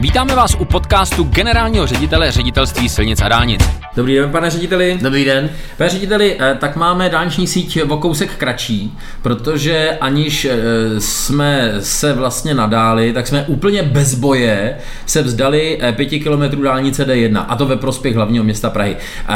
Vítáme vás u podcastu generálního ředitele ředitelství silnic a dálnic. Dobrý den, pane řediteli. Dobrý den. Pane řediteli, eh, tak máme dálniční síť o kousek kratší, protože aniž eh, jsme se vlastně nadáli, tak jsme úplně bez boje se vzdali 5 km dálnice D1, a to ve prospěch hlavního města Prahy. Eh,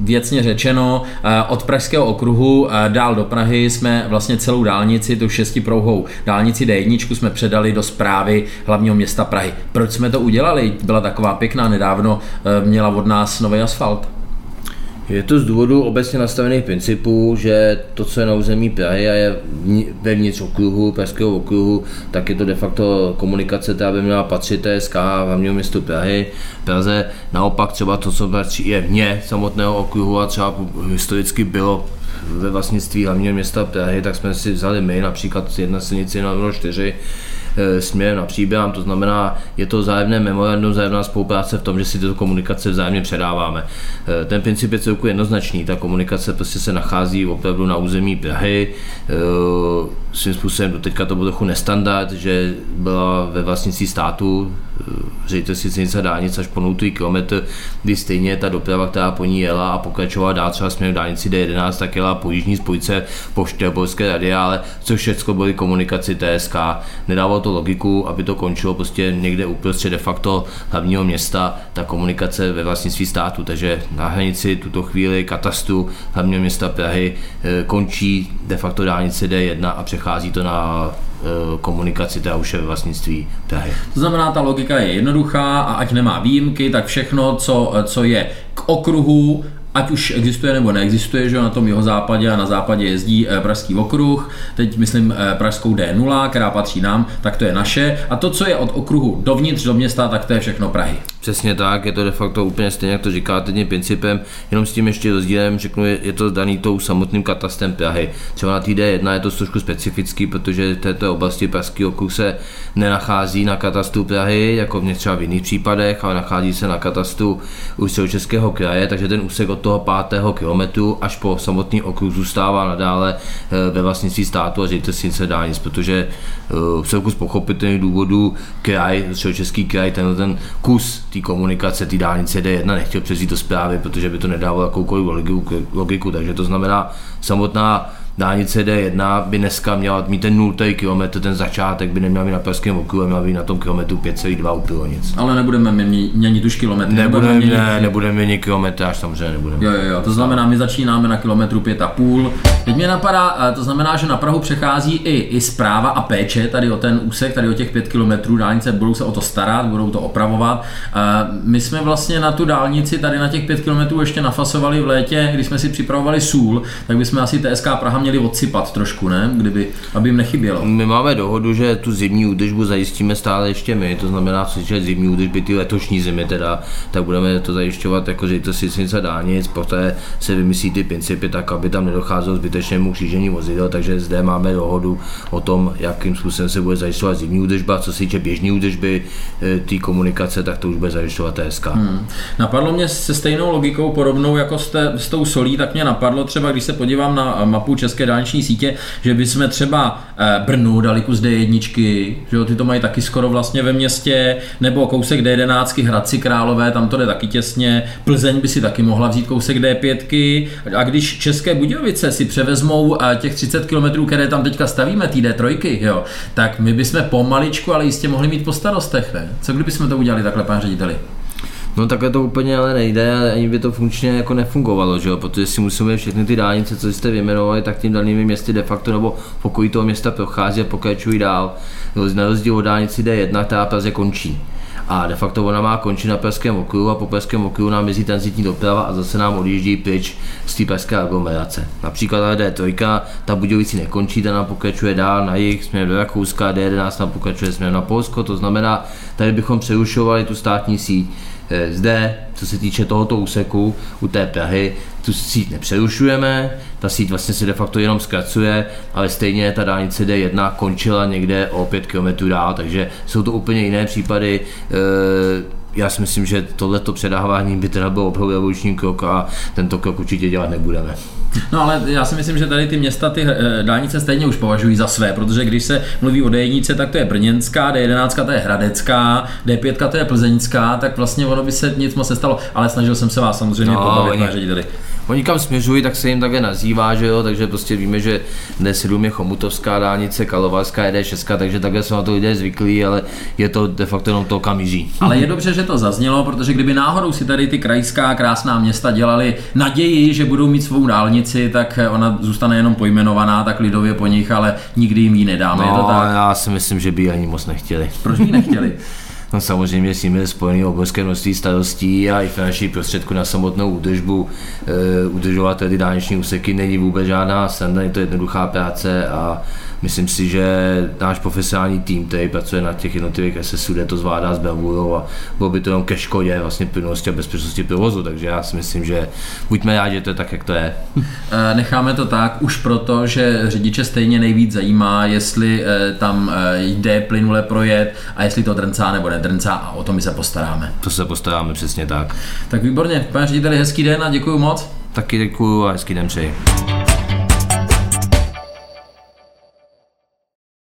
věcně řečeno, od Pražského okruhu dál do Prahy jsme vlastně celou dálnici, tu šestiprouhou dálnici D1 jsme předali do zprávy hlavního města Prahy. Proč jsme to udělali? Byla taková pěkná, nedávno měla od nás nový asfalt? Je to z důvodu obecně nastavených principů, že to, co je na území Prahy a je vevnitř okruhu, Pražského okruhu, tak je to de facto komunikace, která by měla patřit TSK hlavního městu Prahy. Praze naopak třeba to, co patří, je vně samotného okruhu a třeba historicky bylo ve vlastnictví hlavního města Prahy, tak jsme si vzali my, například jedna silnici na 04, Eh, směrem na příběh, to znamená, je to zájemné memorandum, zájemná spolupráce v tom, že si tyto komunikace vzájemně předáváme. Eh, ten princip je celku jednoznačný, ta komunikace prostě se nachází opravdu na území Prahy, eh, svým způsobem do teďka to bylo trochu nestandard, že byla ve vlastnictví státu ředitelství silnice dálnice až po 0. kilometr, kdy stejně ta doprava, která po ní jela a pokračovala dál třeba směrem dálnici D11, tak jela po jižní spojce po Štěrborské radiále, což všechno byly komunikaci TSK. Nedávalo to logiku, aby to končilo prostě někde uprostřed de facto hlavního města, ta komunikace ve vlastnictví státu, takže na hranici tuto chvíli katastru hlavního města Prahy eh, končí de facto dálnice D1 a přechází to na Eh, komunikaci, teda už je ve vlastnictví Prahy. To znamená, ta logika je jednoduchá a ať nemá výjimky, tak všechno, co, co je k okruhu ať už existuje nebo neexistuje, že na tom jeho západě a na západě jezdí eh, Pražský okruh, teď myslím eh, Pražskou D0, která patří nám, tak to je naše. A to, co je od okruhu dovnitř do města, tak to je všechno Prahy. Přesně tak, je to de facto úplně stejně, jak to říkáte tím principem, jenom s tím ještě rozdílem, řeknu, je to daný tou samotným katastem Prahy. Třeba na té D1 je to trošku specifický, protože v této oblasti Pražský okruh se nenachází na katastru Prahy, jako v třeba v jiných případech, ale nachází se na katastru už Českého kraje, takže ten úsek od toho pátého kilometru až po samotný okruh zůstává nadále eh, ve vlastnictví státu a ředitelství dálnic, protože eh, v celku z pochopitelných důvodů kraj, Český kraj, ten, ten kus té komunikace, té dálnice D1 nechtěl přezít do zprávy, protože by to nedávalo jakoukoliv logiku, logiku. Takže to znamená samotná dálnice D1 by dneska měla mít ten 0. kilometr, ten začátek by neměl být na Pražském okruhu, měl být na tom kilometru 5,2 úplně nic. Ale nebudeme měnit už kilometry. Nebudeme, měnit... ne, nebudeme měnit kilometráž, samozřejmě nebudeme. Jo, jo, jo, to znamená, my začínáme na kilometru 5,5. Teď mě napadá, to znamená, že na Prahu přechází i, i zpráva a péče tady o ten úsek, tady o těch 5 kilometrů dálnice, budou se o to starat, budou to opravovat. My jsme vlastně na tu dálnici tady na těch 5 kilometrů ještě nafasovali v létě, když jsme si připravovali sůl, tak bychom asi TSK Praha měli odsypat trošku, ne? Kdyby, aby jim nechybělo. My máme dohodu, že tu zimní údržbu zajistíme stále ještě my, to znamená, se zimní údržby ty letošní zimy teda, tak budeme to zajišťovat jako to silnice dálnic, poté se vymyslí ty principy tak, aby tam nedocházelo zbytečnému křížení vozidel, takže zde máme dohodu o tom, jakým způsobem se bude zajišťovat zimní údržba, co se týče běžné údržby, e, té komunikace, tak to už bude zajišťovat TSK. Hmm. Napadlo mě se stejnou logikou podobnou jako s, te, s tou solí, tak mě napadlo třeba, když se podívám na mapu České české dálniční sítě, že bychom třeba eh, Brnu dali kus D1, že jo, ty to mají taky skoro vlastně ve městě, nebo kousek D11, Hradci Králové, tam to jde taky těsně, Plzeň by si taky mohla vzít kousek D5, a když České Budějovice si převezmou eh, těch 30 km, které tam teďka stavíme, ty D3, jo, tak my bychom pomaličku, ale jistě mohli mít po starostech, ne? Co kdybychom to udělali takhle, pán řediteli? No takhle to úplně ale nejde, ani by to funkčně jako nefungovalo, že jo? protože si musíme všechny ty dálnice, co jste vyjmenovali, tak tím danými městy de facto nebo pokud toho města prochází a pokračují dál. Na rozdíl od dálnici D1, která Praze končí. A de facto ona má končit na Pražském okruhu a po Pražském okruhu nám mizí transitní doprava a zase nám odjíždí pryč z té pražské aglomerace. Například D3, ta Budějovici nekončí, ta nám pokračuje dál na jich, směrem do Rakouska, D11 nám pokračuje směrem na Polsko, to znamená, tady bychom přerušovali tu státní síť Eh, zde, co se týče tohoto úseku u té Prahy, tu síť nepřerušujeme, ta síť vlastně se de facto jenom zkracuje, ale stejně ta dálnice D1 končila někde o 5 km dál, takže jsou to úplně jiné případy. Eh, já si myslím, že tohleto předávání by teda bylo opravdu revoluční krok a tento krok určitě dělat nebudeme. No ale já si myslím, že tady ty města ty eh, dálnice stejně už považují za své, protože když se mluví o D1, tak to je Brněnská, D11 to je Hradecká, D5 to je Plzeňská, tak vlastně ono by se nic moc nestalo, ale snažil jsem se vás samozřejmě no, pobavit, pane řediteli. Oni kam směřují, tak se jim také nazývá, že jo, takže prostě víme, že D7 je Chomutovská dálnice, Kalovarská je D6, takže takhle jsou na to lidé zvyklí, ale je to de facto jenom to, kam jíží. Ale je dobře, že to zaznělo, protože kdyby náhodou si tady ty krajská krásná města dělali naději, že budou mít svou dálnici, tak ona zůstane jenom pojmenovaná, tak lidově po nich, ale nikdy jim ji nedáme. No, je to tak? já si myslím, že by ani moc nechtěli. Proč by nechtěli? No samozřejmě s nimi je spojený obrovské množství starostí a i finanční prostředku na samotnou údržbu. E, udržovat tedy dálniční úseky není vůbec žádná sranda, je to jednoduchá práce a myslím si, že náš profesionální tým, který pracuje na těch jednotlivých SSUD, to zvládá s bravurou a bylo by to jenom ke škodě vlastně plynulosti a bezpečnosti provozu, takže já si myslím, že buďme rádi, že to je tak, jak to je. E, necháme to tak už proto, že řidiče stejně nejvíc zajímá, jestli e, tam e, jde plynule projet a jestli to drncá nebo nedrncá a o to my se postaráme. To se postaráme přesně tak. Tak výborně, pane řediteli, hezký den a děkuji moc. Taky děkuji a hezký den přeji.